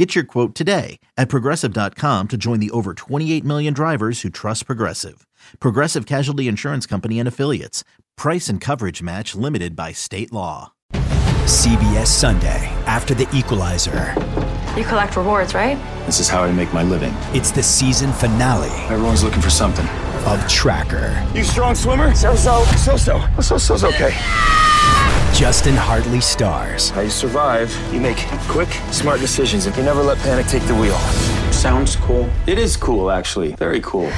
Get your quote today at progressive.com to join the over 28 million drivers who trust Progressive. Progressive Casualty Insurance Company and Affiliates. Price and coverage match limited by state law. CBS Sunday after the equalizer. You collect rewards, right? This is how I make my living. It's the season finale Everyone's looking for something. of Tracker. You strong swimmer? So so. So so. So so's okay. Justin Hartley stars. How you survive? You make quick, smart decisions, and you never let panic take the wheel. Sounds cool. It is cool, actually. Very cool.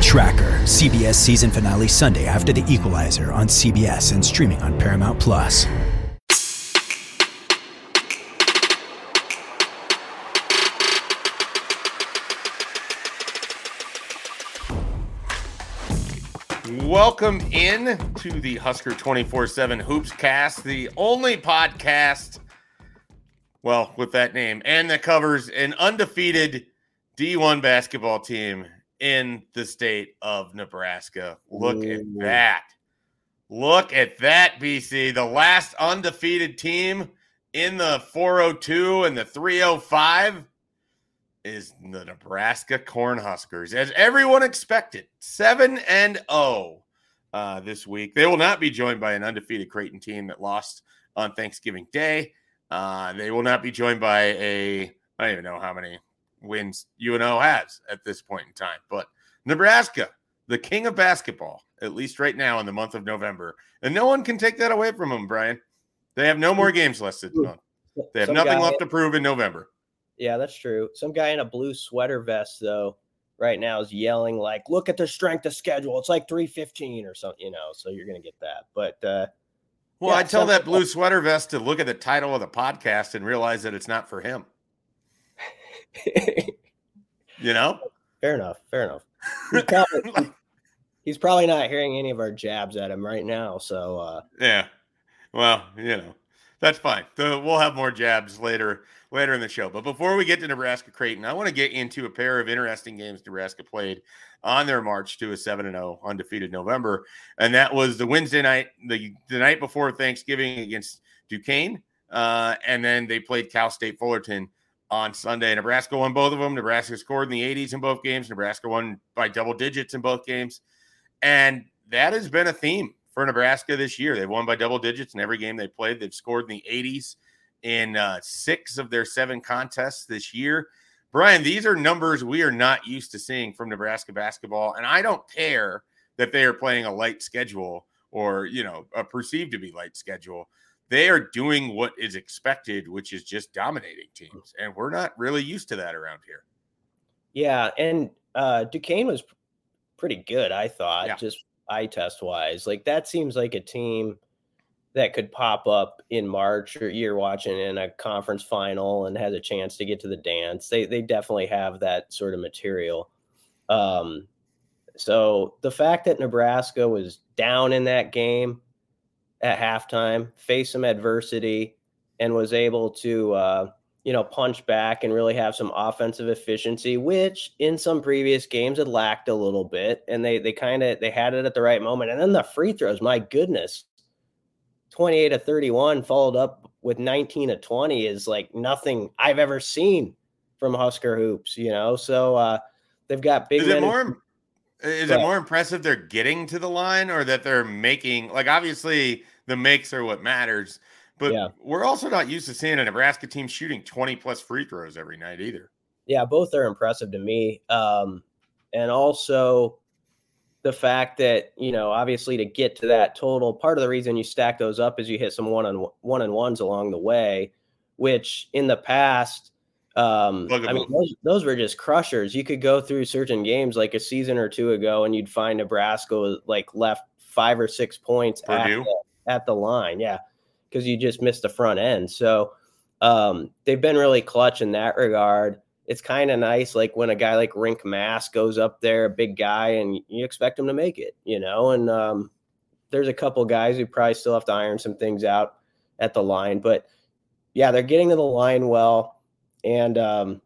Tracker. CBS season finale Sunday after the equalizer on CBS and streaming on Paramount Plus. Welcome in to the Husker 24 7 Hoops Cast, the only podcast, well, with that name, and that covers an undefeated D1 basketball team in the state of Nebraska. Look at that. Look at that, BC. The last undefeated team in the 402 and the 305 is the Nebraska Cornhuskers, as everyone expected. Seven and zero uh, this week. They will not be joined by an undefeated Creighton team that lost on Thanksgiving Day. Uh, they will not be joined by a I don't even know how many wins UNO has at this point in time, but Nebraska, the king of basketball, at least right now in the month of November, and no one can take that away from them, Brian. They have no more games left this. They have Some nothing left to prove in November. Yeah, that's true. Some guy in a blue sweater vest, though, right now is yelling like, "Look at the strength of schedule. It's like three fifteen or something." You know, so you're gonna get that. But uh, Well, Yeah, I tell that blue sweater vest to look at the title of the podcast and realize that it's not for him. You know? fair enough. Fair enough. He's probably, he's probably not hearing any of our jabs at him right now. So uh, Yeah. Well, you know, that's fine. So we'll have more jabs later later in the show. But before we get to Nebraska Creighton, I want to get into a pair of interesting games Nebraska played on their march to a 7 and 0 undefeated November. And that was the Wednesday night, the, the night before Thanksgiving against Duquesne. Uh, and then they played Cal State Fullerton on Sunday. Nebraska won both of them. Nebraska scored in the 80s in both games. Nebraska won by double digits in both games. And that has been a theme for Nebraska this year. They've won by double digits in every game they played. They've scored in the 80s in uh, six of their seven contests this year. Brian, these are numbers we are not used to seeing from Nebraska basketball. And I don't care that they are playing a light schedule or, you know, a perceived to be light schedule. They are doing what is expected, which is just dominating teams. And we're not really used to that around here. yeah, and uh, Duquesne was pretty good, I thought, Yeah. just eye test wise. Like that seems like a team that could pop up in March or you're watching in a conference final and has a chance to get to the dance. They they definitely have that sort of material. Um, so the fact that Nebraska was down in that game at halftime, faced some adversity, and was able to uh, you know punch back and really have some offensive efficiency, which in some previous games had lacked a little bit, and they they kind of they had it at the right moment. And then the free throws, my goodness, 28 to 31 followed up with 19 to 20 is like nothing I've ever seen from Husker hoops, you know. So uh they've got big Is it more is Go it more impressive they're getting to the line or that they're making like obviously the makes are what matters, but Yeah. we're also not used to seeing a Nebraska team shooting 20 plus free throws every night either. yeah, both are impressive to me. Um, and also the fact that you know, obviously, to get to that total, part of the reason you stack those up is you hit some one on one and ones along the way, which in the past, um, I mean, those, those were just crushers. You could go through certain games like a season or two ago, and you'd find Nebraska like left five or six points at the, at the line, yeah, because you just missed the front end. So um, they've been really clutch in that regard it's kind of nice like when a guy like Rienk Mast goes up there, a big guy, and you expect him to make it, you know. And um, there's a couple guys who probably still have to iron some things out at the line, but yeah, they're getting to the line well. And um,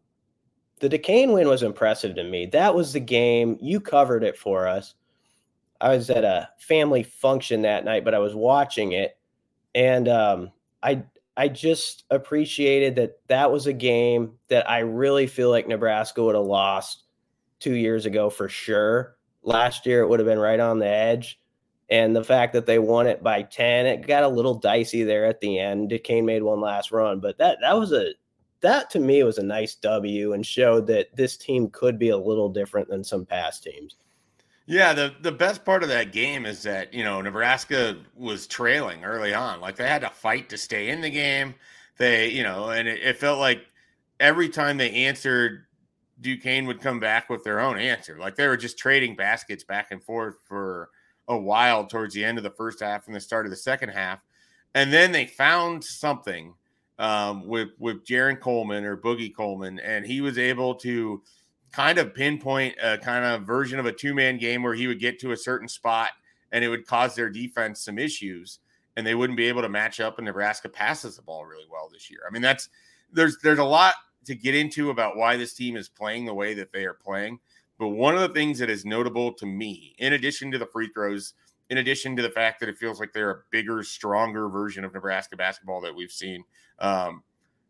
the Duquesne win was impressive to me. That was the game. You covered it for us. I was at a family function that night, but I was watching it, and um, I I just appreciated that that was a game that I really feel like Nebraska would have lost two years ago for sure. Last year, it would have been right on the edge. And the fact that they won it by 10, it got a little dicey there at the end. Duquesne made one last run, but that that was a that to me was a nice W and showed that this team could be a little different than some past teams. Yeah, the the best part of that game is that, you know, Nebraska was trailing early on. Like they had to fight to stay in the game. They, you know, and it, it felt like every time they answered Duquesne would come back with their own answer. Like they were just trading baskets back and forth for a while towards the end of the first half and the start of the second half. And then they found something um, with with Jarron Coleman or Boogie Coleman, and he was able to kind of pinpoint a kind of version of a two man game where he would get to a certain spot and it would cause their defense some issues, and they wouldn't be able to match up. And Nebraska passes the ball really well this year. I mean, that's there's there's a lot to get into about why this team is playing the way that they are playing. But one of the things that is notable to me, in addition to the free throws, in addition to the fact that it feels like they're a bigger, stronger version of Nebraska basketball that we've seen, um,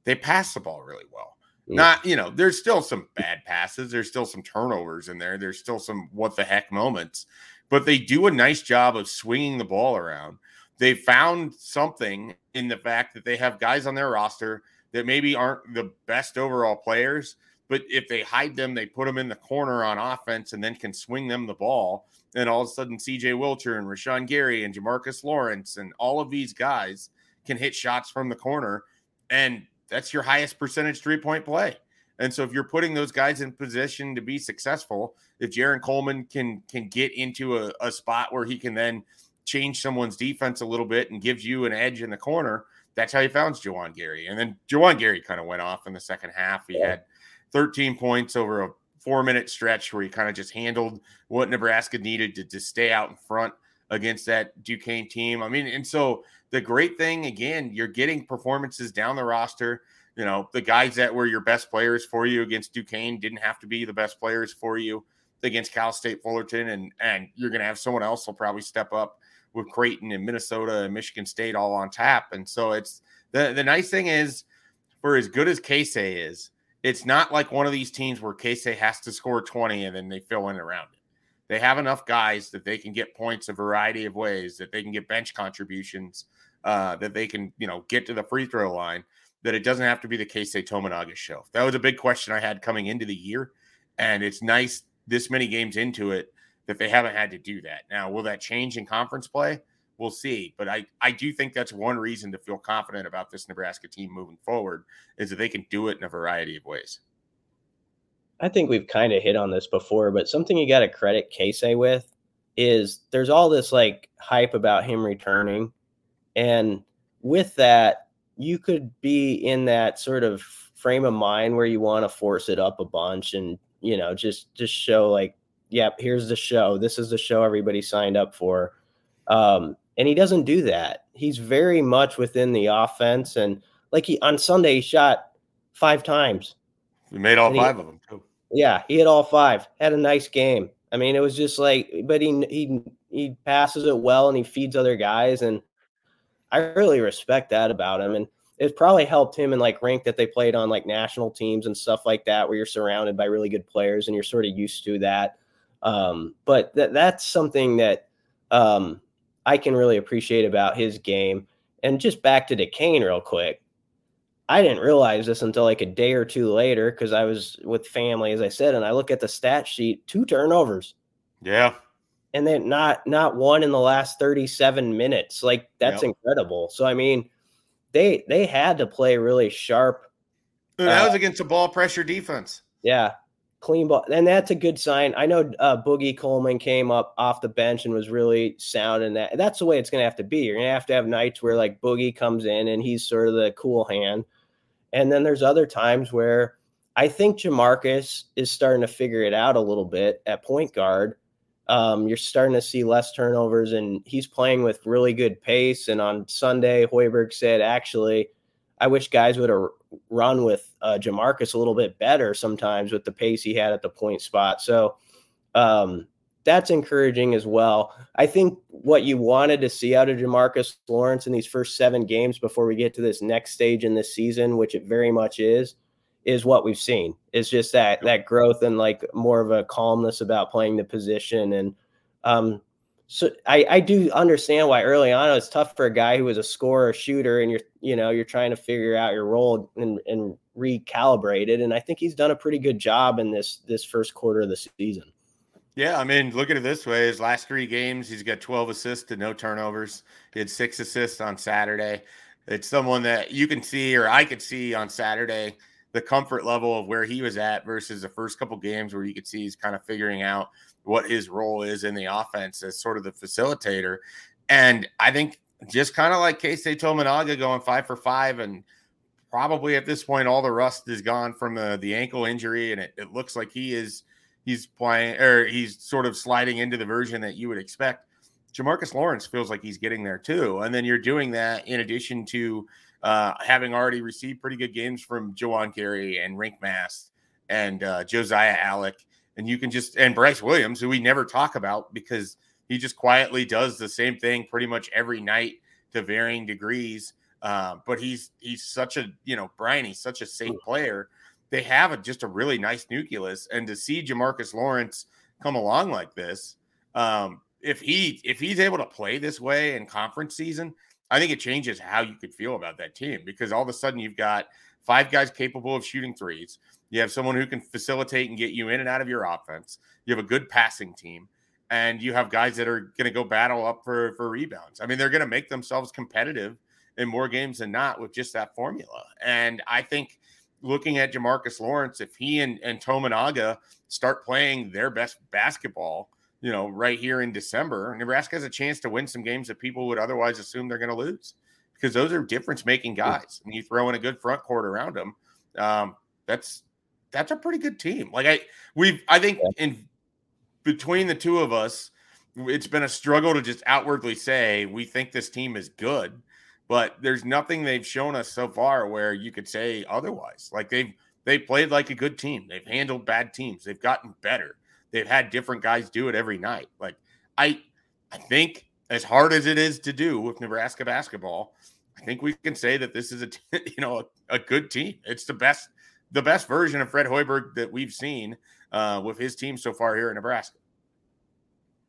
they pass the ball really well. Mm. Not, you know, there's still some bad passes, there's still some turnovers in there, there's still some what the heck moments, but they do a nice job of swinging the ball around. They found something in the fact that they have guys on their roster that maybe aren't the best overall players, but if they hide them, they put them in the corner on offense and then can swing them the ball. And all of a sudden, CJ Wilcher and Rashawn Gary and Jamarques Lawrence and all of these guys can hit shots from the corner. And that's your highest percentage three point play. And so if you're putting those guys in position to be successful, if Jarron Coleman can can get into a, a spot where he can then change someone's defense a little bit and gives you an edge in the corner, that's how he found Juwan Gary. And then Juwan Gary kind of went off in the second half. He yeah. had 13 points over a four minute stretch where he kind of just handled what Nebraska needed to, to stay out in front against that Duquesne team. I mean, and so the great thing again, you're getting performances down the roster. You know, the guys that were your best players for you against Duquesne didn't have to be the best players for you against Cal State Fullerton, and and you're going to have someone else will probably step up with Creighton and Minnesota and Michigan State all on tap. And so it's the the nice thing is for as good as Keisei is, it's not like one of these teams where Keisei has to score 20 and then they fill in around it. They have enough guys that they can get points a variety of ways, that they can get bench contributions, uh, that they can, you know, get to the free throw line, that it doesn't have to be the case. Keisei Tominaga show. That was a big question I had coming into the year. And it's nice this many games into it that they haven't had to do that. Now, will that change in conference play? we'll see. But I, I do think that's one reason to feel confident about this Nebraska team moving forward is that they can do it in a variety of ways. I think we've kind of hit on this before, but something you got to credit Keisei with is there's all this like hype about him returning. And with that, you could be in that sort of frame of mind where you want to force it up a bunch and, you know, just just show like, yep, here's the show. This is the show everybody signed up for. Um, and he doesn't do that. He's very much within the offense, and like he on Sunday he shot five times. He made all five of them too. Yeah, he hit all five. Had a nice game. I mean, it was just like, but he he he passes it well and he feeds other guys, and I really respect that about him. And it probably helped him in like rank that they played on like national teams and stuff like that, where you're surrounded by really good players and you're sort of used to that. Um, but that that's something that um, I can really appreciate about his game. And just back to Duquesne real quick. I didn't realize this until like a day or two later because I was with family, as I said, and I look at the stat sheet, two turnovers. Yeah. And then not not one in the last 37 minutes. Like that's yep. incredible. So I mean, they they had to play really sharp. And that uh, was against a ball pressure defense. Yeah clean ball, and that's a good sign. I know uh, Boogie Coleman came up off the bench and was really sound, and that that's the way it's going to have to be. You're going to have to have nights where like Boogie comes in and he's sort of the cool hand, and then there's other times where I think Jamarques is starting to figure it out a little bit at point guard, Um, you're starting to see less turnovers, and he's playing with really good pace. And on Sunday, Hoiberg said, actually, I wish guys would have run with uh, Jamarques a little bit better sometimes with the pace he had at the point spot. So um, that's encouraging as well. I think what you wanted to see out of Jamarques Lawrence in these first seven games before we get to this next stage in this season, which it very much is, is what we've seen. It's just that that growth and like more of a calmness about playing the position. And um, so I, I do understand why early on it's tough for a guy who was a scorer, shooter, and you're you know you're trying to figure out your role and, and recalibrate it. And I think he's done a pretty good job in this this first quarter of the season. Yeah, I mean, look at it this way: his last three games, he's got 12 assists and no turnovers. He had six assists on Saturday. It's someone that you can see, or I could see on Saturday the comfort level of where he was at versus the first couple games where you could see he's kind of figuring out what his role is in the offense as sort of the facilitator. And I think just kind of like Keisei Tominaga going five for five, and probably at this point all the rust is gone from the the ankle injury, and it, it looks like he is he's playing or he's sort of sliding into the version that you would expect. Jamarques Lawrence feels like he's getting there too, and then you're doing that in addition to uh, having already received pretty good games from Juwan Gary and Rienk Mast and uh, Josiah Allick. And you can just, and Brice Williams, who we never talk about because he just quietly does the same thing pretty much every night to varying degrees. Uh, but he's he's such a you know Brian he's such a safe player. They have a, just a really nice nucleus, and to see Jamarques Lawrence come along like this, um, if he if he's able to play this way in conference season, I think it changes how you could feel about that team because all of a sudden you've got five guys capable of shooting threes. You have someone who can facilitate and get you in and out of your offense. You have a good passing team, and you have guys that are going to go battle up for for rebounds. I mean, they're going to make themselves competitive in more games than not with just that formula. And I think looking at Jamarques Lawrence, if he and, and Tominaga start playing their best basketball, you know, right here in December, Nebraska has a chance to win some games that people would otherwise assume they're going to lose because those are difference making guys. And you throw in a good front court around them, um, that's that's a pretty good team. Like I, we've I think in between the two of us, it's been a struggle to just outwardly say we think this team is good, but there's nothing they've shown us so far where you could say otherwise. Like they've they played like a good team. They've handled bad teams. They've gotten better they've had different guys do it every night. Like I I think as hard as it is to do with Nebraska basketball, I think we can say that this is a you know a, a good team. It's the best the best version of Fred Hoiberg that we've seen uh, with his team so far here in Nebraska.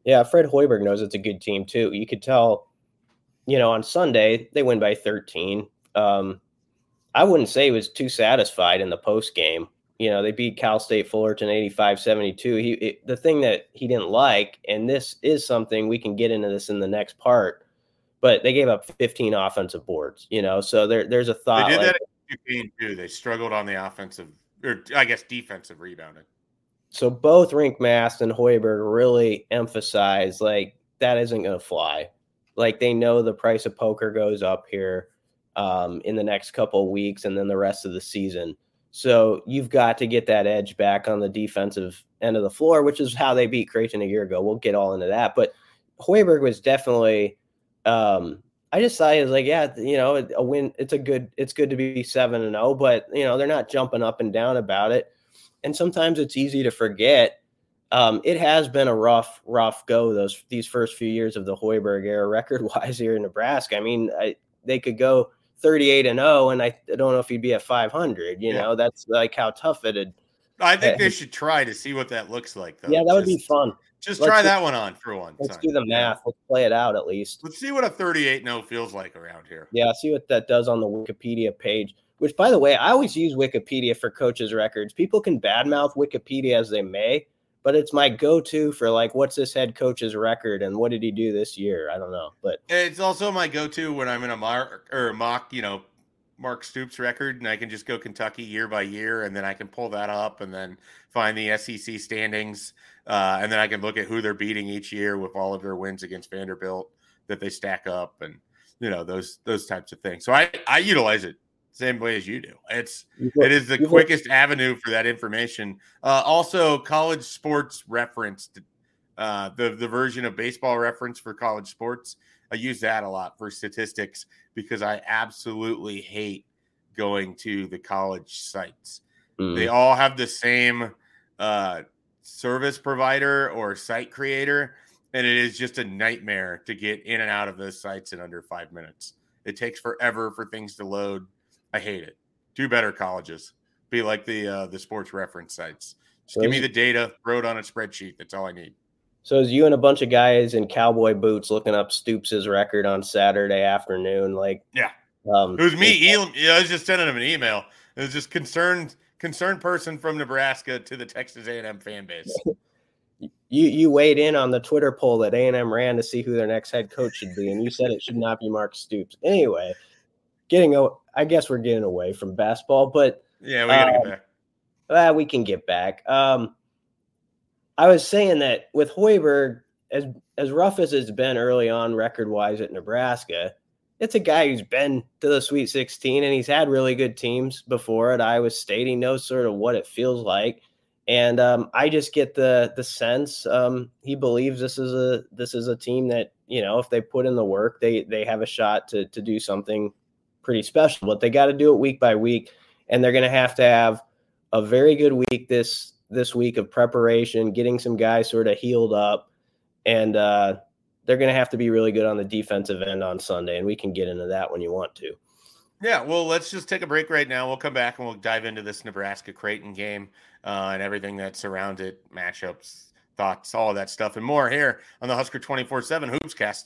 Yeah, Fred Hoiberg knows it's a good team too. You could tell, you know, on Sunday they win by 13. Um, I wouldn't say he was too satisfied in the post game you know, they beat Cal State Fullerton 85 72. He, it, the thing that he didn't like, and this is something we can get into this in the next part, but they gave up 15 offensive boards, you know, so there, there's a thought. They did like, that too. They struggled on the offensive, or I guess defensive rebounding. So both Rienk Mast and Hoiberg really emphasize like that isn't going to fly. Like they know the price of poker goes up here um, in the next couple weeks and then the rest of the season. So you've got to get that edge back on the defensive end of the floor, which is how they beat Creighton a year ago. We'll get all into that. But Hoiberg was definitely um, I just thought it was like, yeah, you know, a win. It's a good. It's good to be seven and zero, oh, but you know they're not jumping up and down about it. And sometimes it's easy to forget. Um, it has been a rough, rough go those these first few years of the Hoiberg era, record wise here in Nebraska. I mean, I, they could go 38 and 0 and I, don't know if he'd be at 500 you yeah. know that's like how tough it had I think they should try to see what that looks like though. Yeah, that would be fun. Just let's try that one on for one. Let's do the math. Let's play it out at least. Let's see what a 38 0 feels like around here. Yeah, see what that does on the Wikipedia page. Which, by the way, I always use Wikipedia for coaches' records. People can badmouth Wikipedia as they may, but it's my go-to for like what's this head coach's record and what did he do this year? I don't know, but it's also my go-to when I'm in a mark or mock, you know, Mark Stoops record, and I can just go Kentucky year by year, and then I can pull that up and then find the SEC standings, uh, and then I can look at who they're beating each year with all of their wins against Vanderbilt that they stack up, and you know those those types of things. So I I utilize it same way as you do. It's it is the quickest avenue for that information. Uh, also, college sports reference uh, the the version of Baseball Reference for college sports. I use that a lot for statistics because I absolutely hate going to the college sites. Mm. They all have the same uh, service provider or site creator, and it is just a nightmare to get in and out of those sites in under five minutes. It takes forever for things to load. I hate it. Do better colleges. Be like the uh, the sports reference sites. Just give me the data, throw it on a spreadsheet. That's all I need. So as you and a bunch of guys in cowboy boots looking up Stoops's record on Saturday afternoon, like yeah, um, it was me. He, I was just sending him an email. It was just concerned concerned person from Nebraska to the Texas A&M fan base. you you weighed in on the Twitter poll that A&M ran to see who their next head coach should be, and you said it should not be Mark Stoops. Anyway, getting I guess we're getting away from basketball, but yeah, we gotta um, get back. Uh, we can get back. Um, I was saying that with Hoiberg, as as rough as it's been early on record wise at Nebraska, it's a guy who's been to the Sweet 16 and he's had really good teams before at Iowa State. He knows sort of what it feels like, and um, I just get the the sense um, he believes this is a this is a team that you know if they put in the work, they they have a shot to to do something pretty special. But they got to do it week by week, and they're going to have to have a very good week this this week of preparation, getting some guys sort of healed up, and uh, they're going to have to be really good on the defensive end on Sunday, and we can get into that when you want to. Yeah, well, let's just take a break right now. We'll come back and we'll dive into this Nebraska Creighton game uh, and everything that surrounds it, matchups, thoughts, all that stuff, and more here on the Husker 24 7 Hoopscast.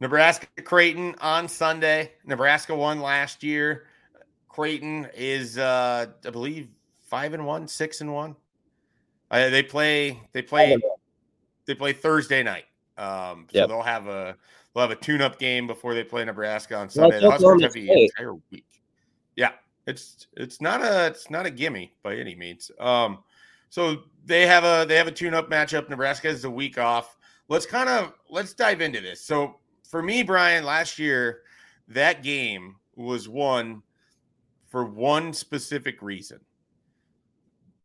Nebraska Creighton on Sunday. Nebraska won last year. Creighton is, uh, I believe, five and one, six and one. Uh, they play. They play. They play Thursday night. Um, so yep. they'll have a they'll have a tune-up game before they play Nebraska on Sunday. have the entire week. Yeah, it's it's not a it's not a gimme by any means. Um, so they have a they have a tune-up matchup. Nebraska has a week off. Let's kind of let's dive into this. So for me, Brian, last year, that game was won for one specific reason.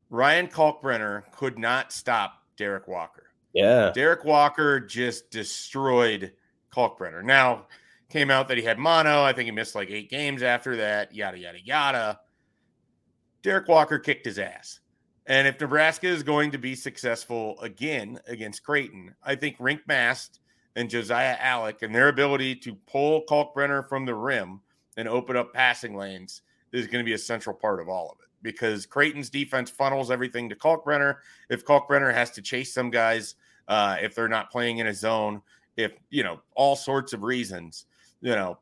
Ryan Kalkbrenner could not stop Derrick Walker. Yeah. Derrick Walker just destroyed Kalkbrenner. Now, came out that he had mono. I think he missed like eight games after that, yada, yada, yada. Derrick Walker kicked his ass. And if Nebraska is going to be successful again against Creighton, I think Rienk Mast and Josiah Allick and their ability to pull Kalkbrenner from the rim and open up passing lanes is going to be a central part of all of it because Creighton's defense funnels everything to Kalkbrenner. If Kalkbrenner has to chase some guys, uh, if they're not playing in a zone, if you know all sorts of reasons, you know,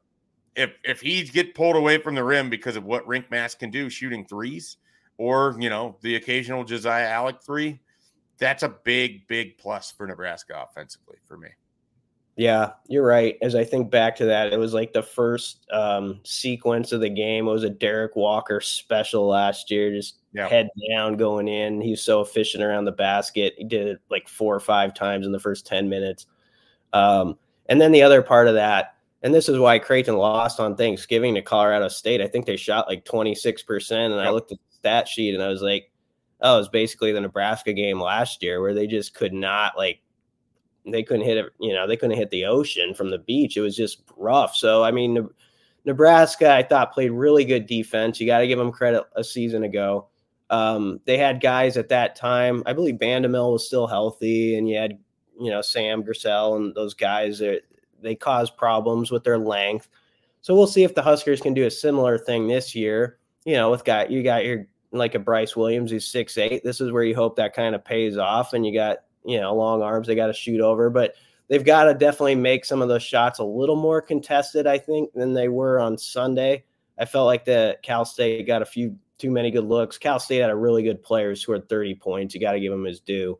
if if he get pulled away from the rim because of what Rienk Mast can do, shooting threes, or you know the occasional Josiah Allick three, that's a big big plus for Nebraska offensively for me. Yeah, you're right. As I think back to that, it was like the first um, sequence of the game. It was a Derrick Walker special last year, just yep. head down going in. He was so efficient around the basket. He did it like four or five times in the first 10 minutes. Um, and then the other part of that, and this is why Creighton lost on Thanksgiving to Colorado State. I think they shot like 26%. And. I looked at the stat sheet and I was like, oh, it was basically the Nebraska game last year where they just could not like they couldn't hit it, you know, they couldn't hit the ocean from the beach. It was just rough. So, I mean, Nebraska, I thought played really good defense. You got to give them credit a season ago. Um, they had guys at that time. I believe Bandoumel was still healthy, and you had you know Sam Griesel and those guys. That they caused problems with their length. So we'll see if the Huskers can do a similar thing this year. You know, with got you got your like a Brice Williams who's six eight. This is where you hope that kind of pays off, and you got you know long arms they got to shoot over, but they've got to definitely make some of those shots a little more contested, I think, than they were on Sunday. I felt like the Cal State got a few too many good looks. Cal State had a really good player who had 30 points. You got to give him his due.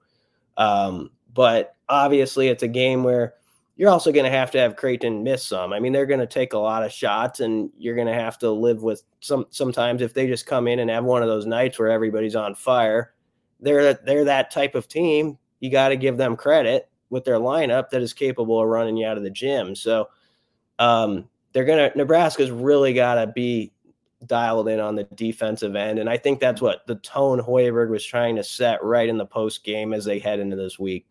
Um, but obviously, it's a game where you're also going to have to have Creighton miss some. I mean, they're going to take a lot of shots, and you're going to have to live with some. Sometimes, if they just come in and have one of those nights where everybody's on fire, they're they're that type of team. You got to give them credit with their lineup that is capable of running you out of the gym. So, um, they're gonna Nebraska's really got to be dialed in on the defensive end, and I think that's what the tone Hoiberg was trying to set right in the post game as they head into this week.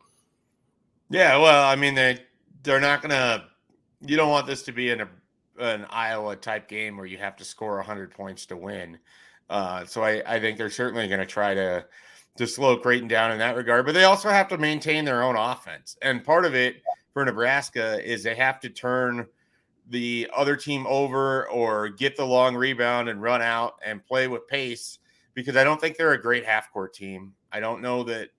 Yeah, well, I mean they they're not gonna. You don't want this to be an an Iowa type game where you have to score hundred points to win. Uh, so I, I think they're certainly going to try to to slow Creighton down in that regard, but they also have to maintain their own offense. And part of it for Nebraska is they have to turn the other team over or get the long rebound and run out and play with pace because I don't think they're a great half court team. I don't know that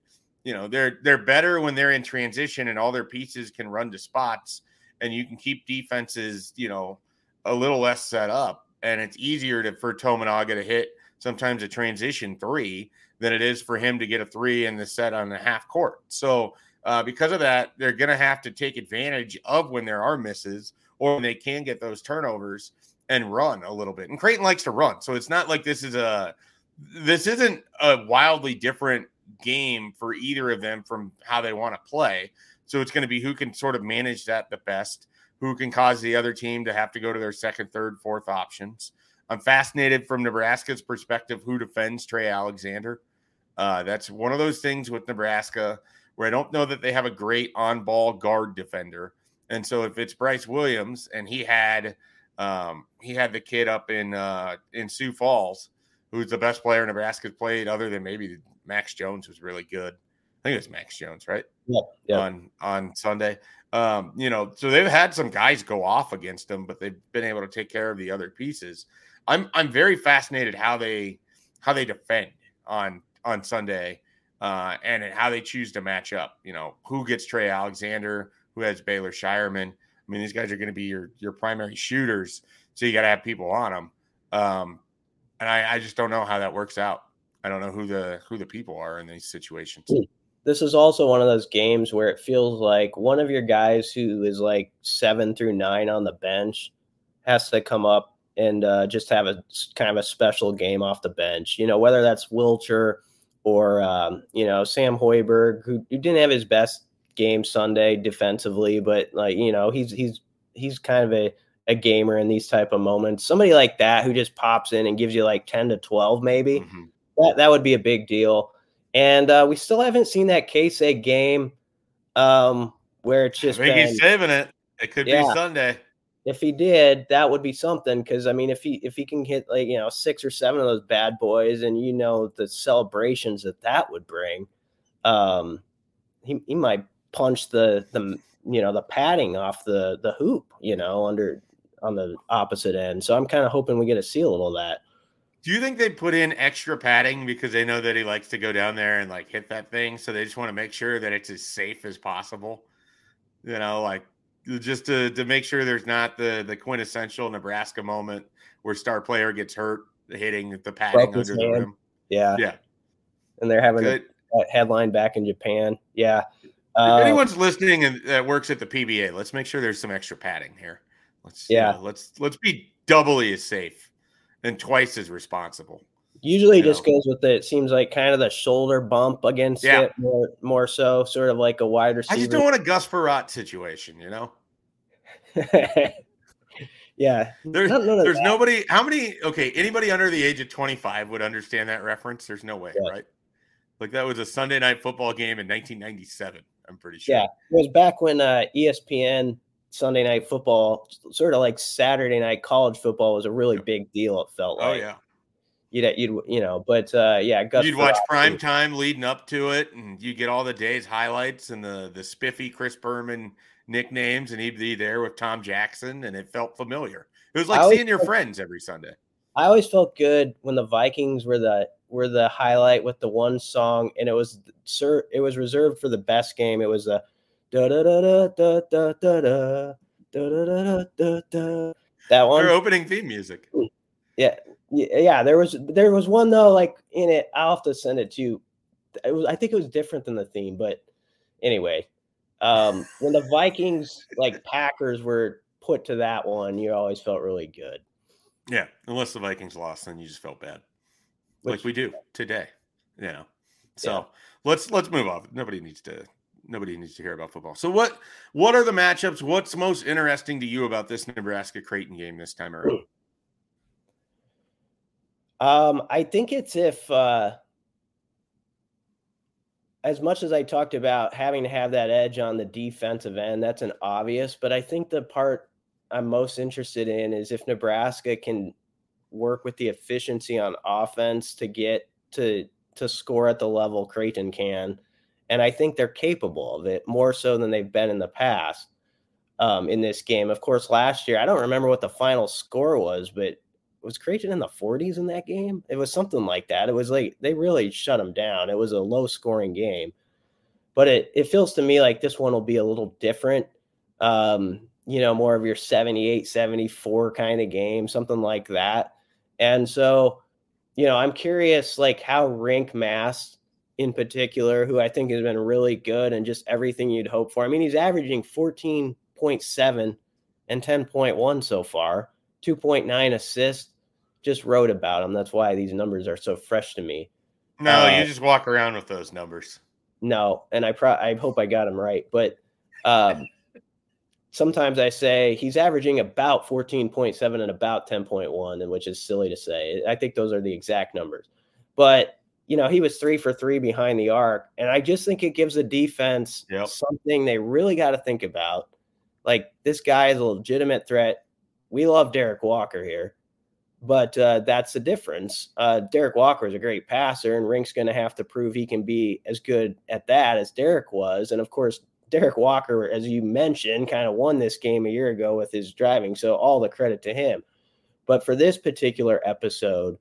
you know they're they're better when they're in transition and all their pieces can run to spots and you can keep defenses you know a little less set up and it's easier to for Tominaga to hit sometimes a transition three than it is for him to get a three in the set on the half court. So uh, because of that, they're going to have to take advantage of when there are misses or when they can get those turnovers and run a little bit. And Creighton likes to run, so it's not like this is a this isn't a wildly different game for either of them from how they want to play. So it's going to be who can sort of manage that the best, who can cause the other team to have to go to their second, third, fourth options. I'm fascinated from Nebraska's perspective who defends Trey Alexander. Uh, that's one of those things with Nebraska where I don't know that they have a great on ball guard defender. And so if it's Brice Williams and he had um, he had the kid up in uh, in Sioux Falls, who's the best player Nebraska's played, other than maybe Max Jones was really good. I think it was Max Jones, right? Yeah. yeah. On on Sunday. Um, you know, so they've had some guys go off against them, but they've been able to take care of the other pieces. I'm I'm very fascinated how they how they defend on on Sunday uh, and how they choose to match up. You know, who gets Trey Alexander, who has Baylor Scheierman. I mean, these guys are going to be your your primary shooters, so you got to have people on them. Um, and I, I just don't know how that works out. I don't know who the who the people are in these situations. Hmm. This is also one of those games where it feels like one of your guys who is like seven through nine on the bench has to come up and uh, just have a kind of a special game off the bench. You know, whether that's Wilcher or um, you know Sam Hoiberg, who, who didn't have his best game Sunday defensively, but like you know he's he's he's kind of a a gamer in these type of moments. Somebody like that who just pops in and gives you like ten to twelve, maybe mm-hmm. that that would be a big deal. And uh, we still haven't seen that Keisei game um, where it's just. I think been, he's saving it. It could yeah. be Sunday if he did, that would be something. Because I mean, if he if he can hit like you know six or seven of those bad boys, and you know the celebrations that that would bring, um, he he might punch the the you know the padding off the the hoop, you know, under on the opposite end. So I'm kind of hoping we get to see a little of that. Do you think they put in extra padding because they know that he likes to go down there and like hit that thing? So they just want to make sure that it's as safe as possible. You know, like just to to make sure there's not the the quintessential Nebraska moment where star player gets hurt hitting the padding under the rim. Yeah, yeah, and they're having a, a headline back in Japan. Yeah. Uh, if anyone's listening and that works at the PBA, let's make sure there's some extra padding here. Let's yeah, you know, let's let's be doubly as safe and twice as responsible. Usually, just know. goes with it. Seems like kind of the shoulder bump against yeah. it more, more so, sort of like a wide receiver. I just don't want a Gus Frerotte situation, you know. yeah, there's there's nobody. How many? Okay, anybody under the age of 25 would understand that reference. There's no way, yeah. right? Like that was a Sunday night football game in 1997. I'm pretty sure. Yeah, it was back when uh, ESPN Sunday night football, sort of like Saturday night college football, was a really big deal. It felt oh, like. Oh yeah you'd you'd you know, but uh, yeah, Gus you'd watch prime time leading up to it, and you get all the day's highlights and the the spiffy Chris Berman nicknames, and he'd be there with Tom Jackson, and it felt familiar. It was like seeing your friends every Sunday. I always felt good when the Vikings were the were the highlight with the one song, and it was sir, it was reserved for the best game. It was a da da da da da da da da da da da da da. That one. Their opening theme music. Yeah, yeah. There was there was one though, like in it. I'll have to send it to you. It was I think it was different than the theme, but anyway, um, when the Vikings like Packers were put to that one, you always felt really good. Yeah, unless the Vikings lost, then you just felt bad, Which, like we do today. You know, so yeah. let's let's move on. Nobody needs to nobody needs to hear about football. So what what are the matchups? What's most interesting to you about this Nebraska Creighton game this time around? Um, I think it's if uh as much as I talked about having to have that edge on the defensive end, that's an obvious, but I think the part I'm most interested in is if Nebraska can work with the efficiency on offense to get to to score at the level Creighton can. And I think they're capable of it more so than they've been in the past um, in this game. Of course, last year, I don't remember what the final score was, but was Creighton in the 40s in that game? It was something like that. It was like they really shut them down. It was a low scoring game. But it, it feels to me like this one will be a little different. Um, you know, more of your 78, 74 kind of game, something like that. And so, you know, I'm curious like how Rienk Mast in particular, who I think has been really good and just everything you'd hope for. I mean, he's averaging 14.7 and 10.1 so far, 2.9 assists. Just wrote about him. That's why these numbers are so fresh to me. No, uh, you just walk around with those numbers. No, and I pro- I hope I got him right, but um, sometimes I say he's averaging about 14.7 and about 10.1, and which is silly to say. I think those are the exact numbers. But you know, he was three for three behind the arc. And I just think it gives the defense yep. something they really got to think about. Like, this guy is a legitimate threat. We love Derrick Walker here, but uh, that's the difference. Uh, Derrick Walker is a great passer, and Rienk's going to have to prove he can be as good at that as Derrick was. And of course, Derrick Walker, as you mentioned, kind of won this game a year ago with his driving. So all the credit to him. But for this particular episode,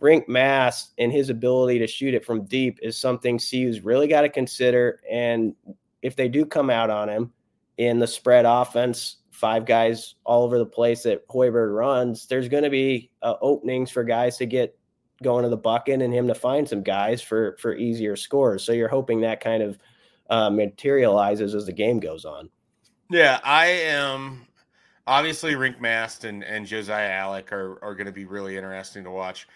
Rienk Mast and his ability to shoot it from deep is something CU's really got to consider. And if they do come out on him in the spread offense, five guys all over the place that Hoiberg runs, there's going to be uh, openings for guys to get going to the bucket and him to find some guys for for easier scores. So you're hoping that kind of uh, materializes as the game goes on. Yeah, I am. Obviously, Rienk Mast and, and Josiah Allick are, are going to be really interesting to watch.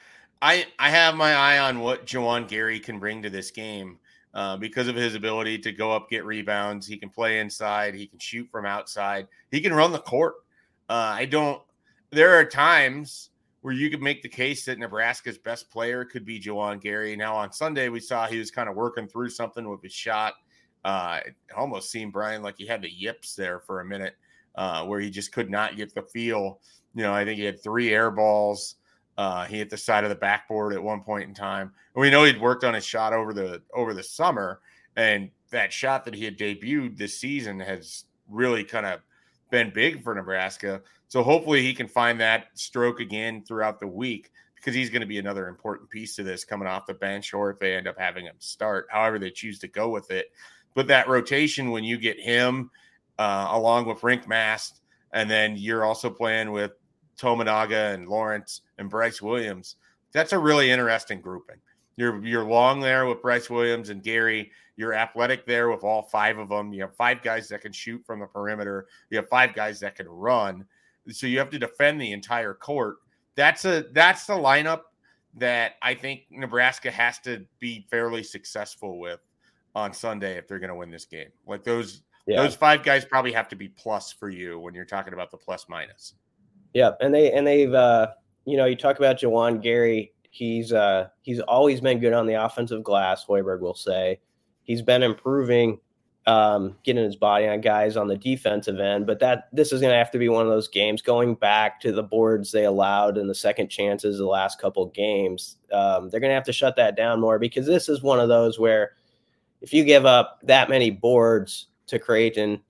I I have my eye on what Juwan Gary can bring to this game uh, because of his ability to go up, get rebounds. He can play inside. He can shoot from outside. He can run the court. Uh, I don't. There are times where you could make the case that Nebraska's best player could be Juwan Gary. Now on Sunday we saw he was kind of working through something with his shot. Uh, it almost seemed Brian like he had the yips there for a minute, uh, where he just could not get the feel. You know, I think he had three air balls. Uh, he hit the side of the backboard at one point in time. And we know he'd worked on his shot over the over the summer, and that shot that he had debuted this season has really kind of been big for Nebraska. So hopefully he can find that stroke again throughout the week because he's going to be another important piece to this coming off the bench, or if they end up having him start, however they choose to go with it. But that rotation, when you get him uh, along with Rienk Mast, and then you're also playing with Tominaga and Lawrence and Brice Williams. That's a really interesting grouping. You're you're long there with Brice Williams and Gary. You're athletic there with all five of them. You have five guys that can shoot from the perimeter. You have five guys that can run. So you have to defend the entire court. That's a that's the lineup that I think Nebraska has to be fairly successful with on Sunday if they're going to win this game. Like those yeah. those five guys probably have to be plus for you when you're talking about the plus minus. Yeah, and they and they've uh, you know you talk about Juwan Gary. He's uh, he's always been good on the offensive glass. Hoiberg will say he's been improving um, getting his body on guys on the defensive end. But that this is going to have to be one of those games going back to the boards they allowed in the second chances the last couple games. Um, they're going to have to shut that down more because this is one of those where if you give up that many boards to Creighton,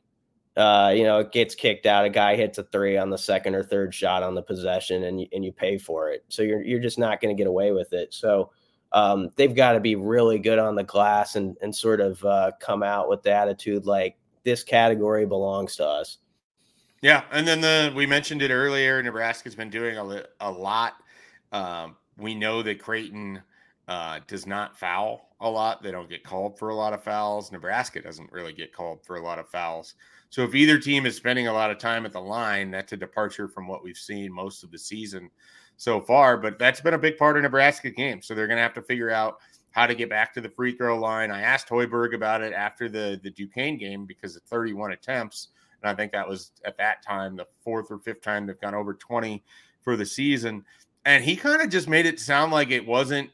uh, you know, it gets kicked out. A guy hits a three on the second or third shot on the possession, and you, and you pay for it. So you're you're just not going to get away with it. So um, they've got to be really good on the glass and and sort of uh, come out with the attitude like this category belongs to us. Yeah, and then the we mentioned it earlier. Nebraska's been doing a, a lot. Um, we know that Creighton uh, does not foul a lot. They don't get called for a lot of fouls. Nebraska doesn't really get called for a lot of fouls. So if either team is spending a lot of time at the line, that's a departure from what we've seen most of the season so far. But that's been a big part of Nebraska game. So they're going to have to figure out how to get back to the free throw line. I asked Hoiberg about it after the the Duquesne game because of 31 attempts, and I think that was at that time the fourth or fifth time they've gone over 20 for the season. And he kind of just made it sound like it wasn't.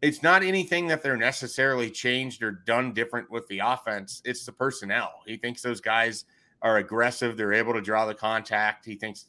It's not anything that they're necessarily changed or done different with the offense. It's the personnel. He thinks those guys are aggressive. They're able to draw the contact. He thinks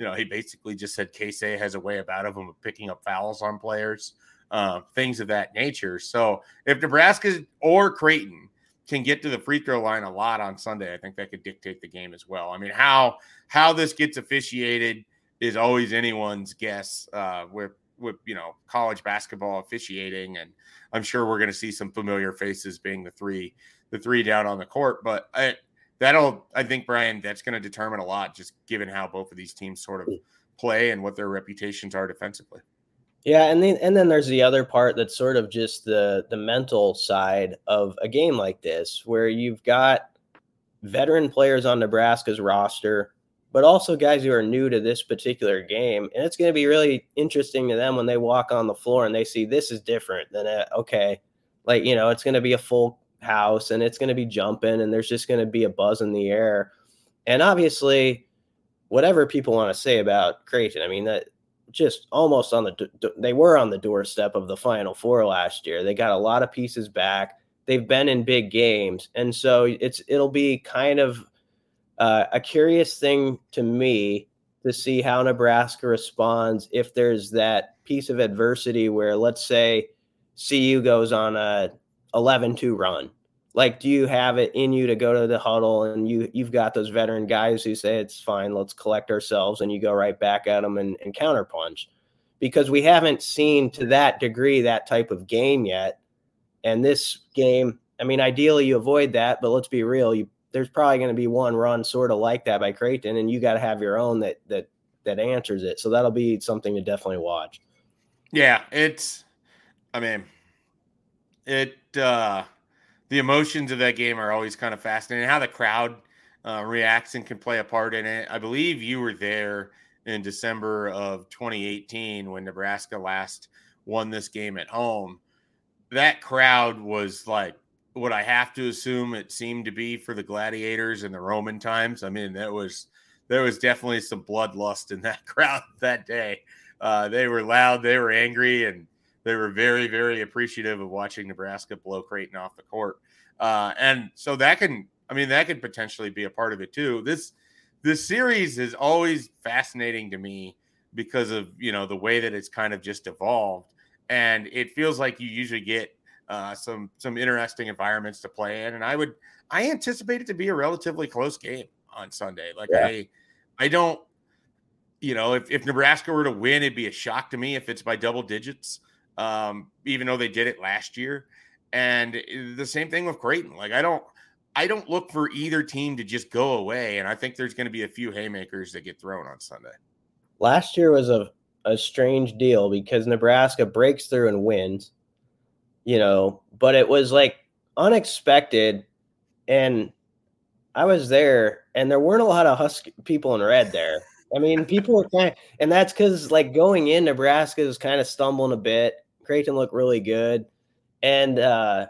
you know, he basically just said Keisei has a way about of him of picking up fouls on players, uh, things of that nature. So if Nebraska or Creighton can get to the free throw line a lot on Sunday, I think that could dictate the game as well. I mean, how how this gets officiated is always anyone's guess uh, with with you know college basketball officiating, and I'm sure we're going to see some familiar faces being the three the three down on the court, but. I, that'll I think Brian that's going to determine a lot just given how both of these teams sort of hmm. play and what their reputations are defensively. Yeah, and then and then there's the other part that's sort of just the the mental side of a game like this where you've got veteran players on Nebraska's roster but also guys who are new to this particular game and it's going to be really interesting to them when they walk on the floor and they see this is different than a, okay like you know it's going to be a full house and it's going to be jumping and there's just going to be a buzz in the air. And obviously, whatever people want to say about Creighton, I mean, that just almost on the, they were on the doorstep of the Final Four last year. They got a lot of pieces back. They've been in big games. And so it's, it'll be kind of uh, a curious thing to me to see how Nebraska responds if there's that piece of adversity where, let's say, CU goes on a 11 2 run? Like, do you have it in you to go to the huddle and you, you've got those veteran guys who say, it's fine, let's collect ourselves, and you go right back at them and, and counterpunch? Because we haven't seen to that degree that type of game yet. And this game, I mean, ideally you avoid that, but let's be real, you there's probably going to be one run sort of like that by Creighton, and you got to have your own that that that answers it. So that'll be something to definitely watch. Yeah, it's. I mean, it uh, the emotions of that game are always kind of fascinating. How the crowd uh, reacts and can play a part in it. I believe you were there in December of 2018 when Nebraska last won this game at home. That crowd was like what I have to assume it seemed to be for the gladiators in the Roman times. I mean, that was there was definitely some bloodlust in that crowd that day. Uh, they were loud, they were angry, and they were very, very appreciative of watching Nebraska blow Creighton off the court. Uh, and so that can, I mean, that could potentially be a part of it too. This this series is always fascinating to me because of you know the way that it's kind of just evolved, and it feels like you usually get uh, some some interesting environments to play in. And I would I anticipate it to be a relatively close game on Sunday. Like yeah. I I don't you know if, if Nebraska were to win, it'd be a shock to me if it's by double digits um, even though they did it last year. And eh, the same thing with Creighton. Like I don't, I don't look for either team to just go away. And I think there's going to be a few haymakers that get thrown on Sunday. Last year was a a strange deal because Nebraska breaks through and wins, you know, but it was like unexpected. And I was there, and there weren't a lot of Husky people in red there. I mean, people were kind of, and that's because like going in, Nebraska was kind of stumbling a bit. Creighton looked really good, and uh,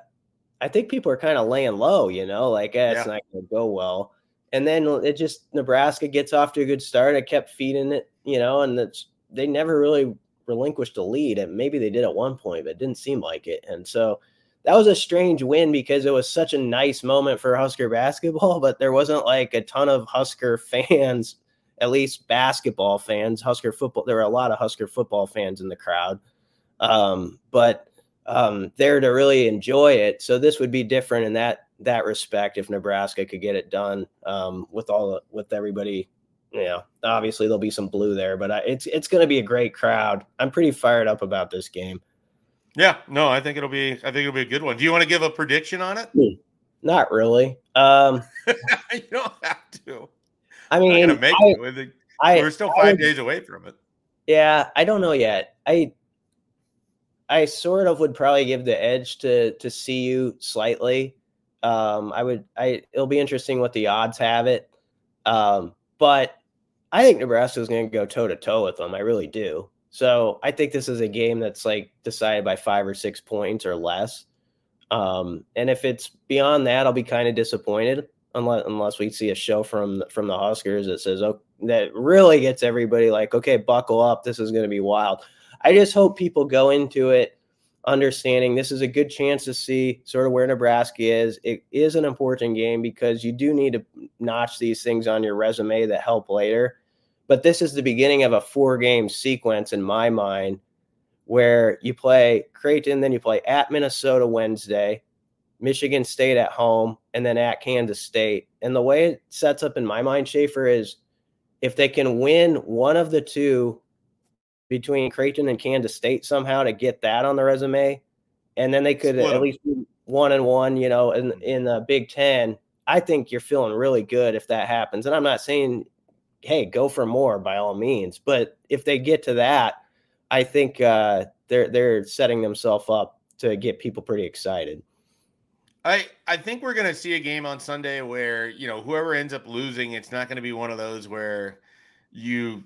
I think people are kind of laying low. You know, like eh, it's yeah. not going to go well. And then it just Nebraska gets off to a good start. I kept feeding it, you know, and it's they never really relinquished a lead. And maybe they did at one point, but it didn't seem like it. And so that was a strange win because it was such a nice moment for Husker basketball, but there wasn't like a ton of Husker fans, at least basketball fans. Husker football, there were a lot of Husker football fans in the crowd, um, but um, there to really enjoy it. So this would be different in that that respect if Nebraska could get it done um, with all with everybody. You know, obviously there'll be some blue there, but I, it's it's going to be a great crowd. I'm pretty fired up about this game. Yeah, no, I think it'll be. I think it'll be a good one. Do you want to give a prediction on it? Hmm. Not really. Um, you don't have to. I mean, make I, it. I, we're still five I, days away from it. Yeah, I don't know yet. I I sort of would probably give the edge to to CU slightly. Um, I would. I it'll be interesting what the odds have it. Um, but I think Nebraska is going to go toe to toe with them. I really do. So I think this is a game that's like decided by five or six points or less. Um, and if it's beyond that, I'll be kind of disappointed unless unless we see a show from from the Huskers that says oh that really gets everybody like okay buckle up this is going to be wild. I just hope people go into it understanding this is a good chance to see sort of where Nebraska is. It is an important game because you do need to notch these things on your resume that help later. But this is the beginning of a four game sequence in my mind where you play Creighton, then you play at Minnesota Wednesday, Michigan State at home, and then at Kansas State. And the way it sets up in my mind, Schaefer, is if they can win one of the two between Creighton and Kansas State somehow to get that on the resume, and then they could Split at least be one and one, you know, in in the Big Ten. I think you're feeling really good if that happens. And I'm not saying hey, go for more by all means. But if they get to that, I think uh, they're they're setting themselves up to get people pretty excited. I I think we're gonna see a game on Sunday where you know whoever ends up losing, it's not gonna be one of those where you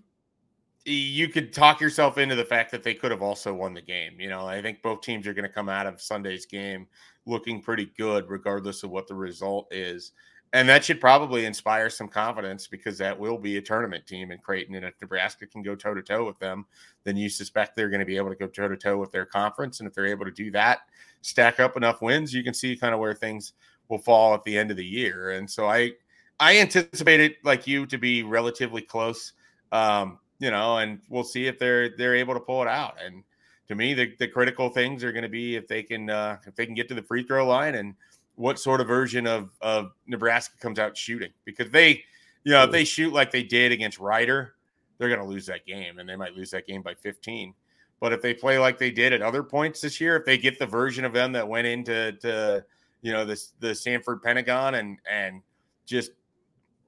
you could talk yourself into the fact that they could have also won the game. You know, I think both teams are going to come out of Sunday's game looking pretty good, regardless of what the result is. And that should probably inspire some confidence because that will be a tournament team in Creighton. And if Nebraska can go toe to toe with them, then you suspect they're going to be able to go toe to toe with their conference. And if they're able to do that, stack up enough wins, you can see kind of where things will fall at the end of the year. And so I, I anticipate it like you to be relatively close, um, you know, and we'll see if they're they're able to pull it out. And to me, the, the critical things are going to be if they can uh, if they can get to the free throw line and what sort of version of of Nebraska comes out shooting because they, you know, if they shoot like they did against Rider, they're going to lose that game and they might lose that game by 15. But if they play like they did at other points this year, if they get the version of them that went into to, you know this the Sanford Pentagon and and just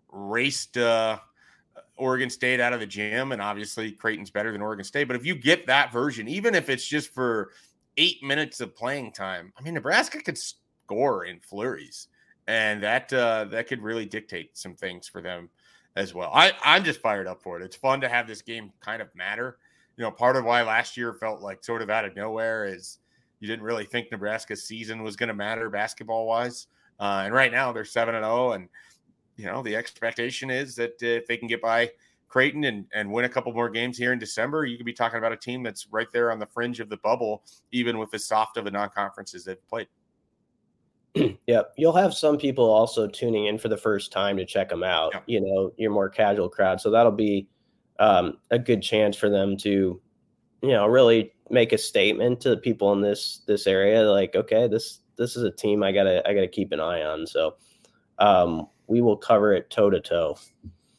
raced uh, Oregon State out of the gym, and obviously Creighton's better than Oregon State. But if you get that version, even if it's just for eight minutes of playing time, I mean Nebraska could score in flurries, and that uh, that could really dictate some things for them as well. I I'm just fired up for it. It's fun to have this game kind of matter. You know, part of why last year felt like sort of out of nowhere is you didn't really think Nebraska's season was going to matter basketball wise, uh, and right now they're seven and zero, oh, and you know the expectation is that uh, if they can get by Creighton and, and win a couple more games here in December, you could be talking about a team that's right there on the fringe of the bubble, even with as soft of the non conferences they've played. yep. You'll have some people also tuning in for the first time to check them out, you know, your more casual crowd. So that'll be um, a good chance for them to, you know, really make a statement to the people in this this area like okay this this is a team i gotta i gotta keep an eye on. So um we will cover it toe to toe.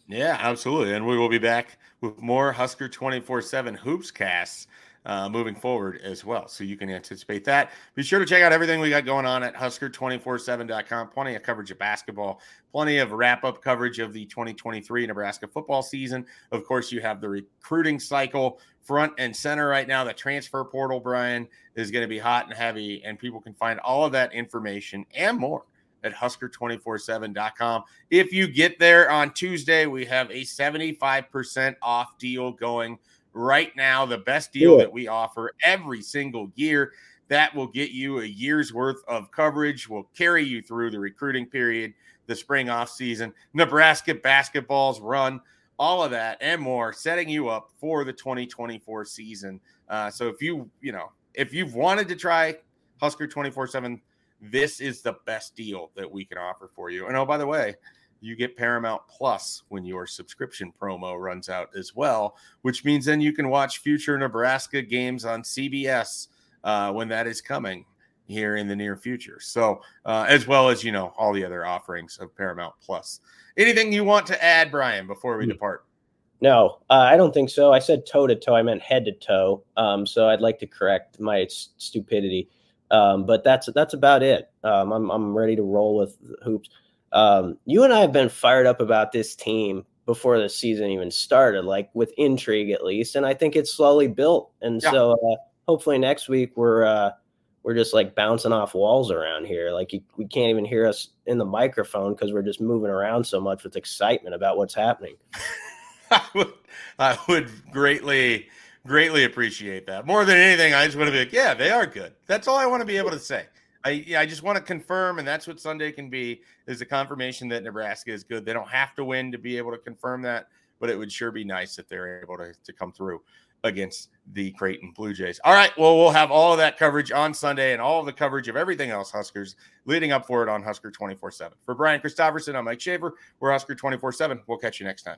Yeah absolutely. And we will be back with more husker 24 7 hoops casts uh, moving forward as well. So you can anticipate that. Be sure to check out everything we got going on at Husker247.com. Plenty of coverage of basketball, plenty of wrap up coverage of the 2023 Nebraska football season. Of course, you have the recruiting cycle front and center right now. The transfer portal, Brian, is going to be hot and heavy, and people can find all of that information and more at husker247.com. If you get there on Tuesday, we have a 75% off deal going right now, the best deal that we offer every single year. That will get you a year's worth of coverage, will carry you through the recruiting period, the spring off season, Nebraska basketball's run, all of that and more, setting you up for the 2024 season. Uh, so if you, you know, if you've wanted to try Husker 24 7, this is the best deal that we can offer for you. And oh, by the way, you get Paramount Plus when your subscription promo runs out as well, which means then you can watch future Nebraska games on CBS uh, when that is coming here in the near future. So, uh, as well as, you know, all the other offerings of Paramount Plus. Anything you want to add, Brian, before we mm-hmm. depart? No, uh, I don't think so. I said toe to toe. I meant head to toe. Um, so I'd like to correct my s- stupidity. Um, but that's that's about it. Um, I'm I'm ready to roll with hoops. Um, you and I have been fired up about this team before the season even started, like with intrigue at least, and I think it's slowly built. And yeah. so uh, hopefully next week we're uh, we're just like bouncing off walls around here. Like you, we can't even hear us in the microphone because we're just moving around so much with excitement about what's happening. I would, I would greatly, greatly appreciate that. More than anything, I just want to be like, yeah, they are good. That's all I want to be able to say. I, I just want to confirm, and that's what Sunday can be is a confirmation that Nebraska is good. They don't have to win to be able to confirm that, but it would sure be nice if they're able to, to come through against the Creighton Blue Jays. All right. Well, we'll have all of that coverage on Sunday and all of the coverage of everything else Huskers leading up for it on Husker 24 7. For Brian Christopherson, I'm Mike Schaefer. We're Husker 24 7. We'll catch you next time.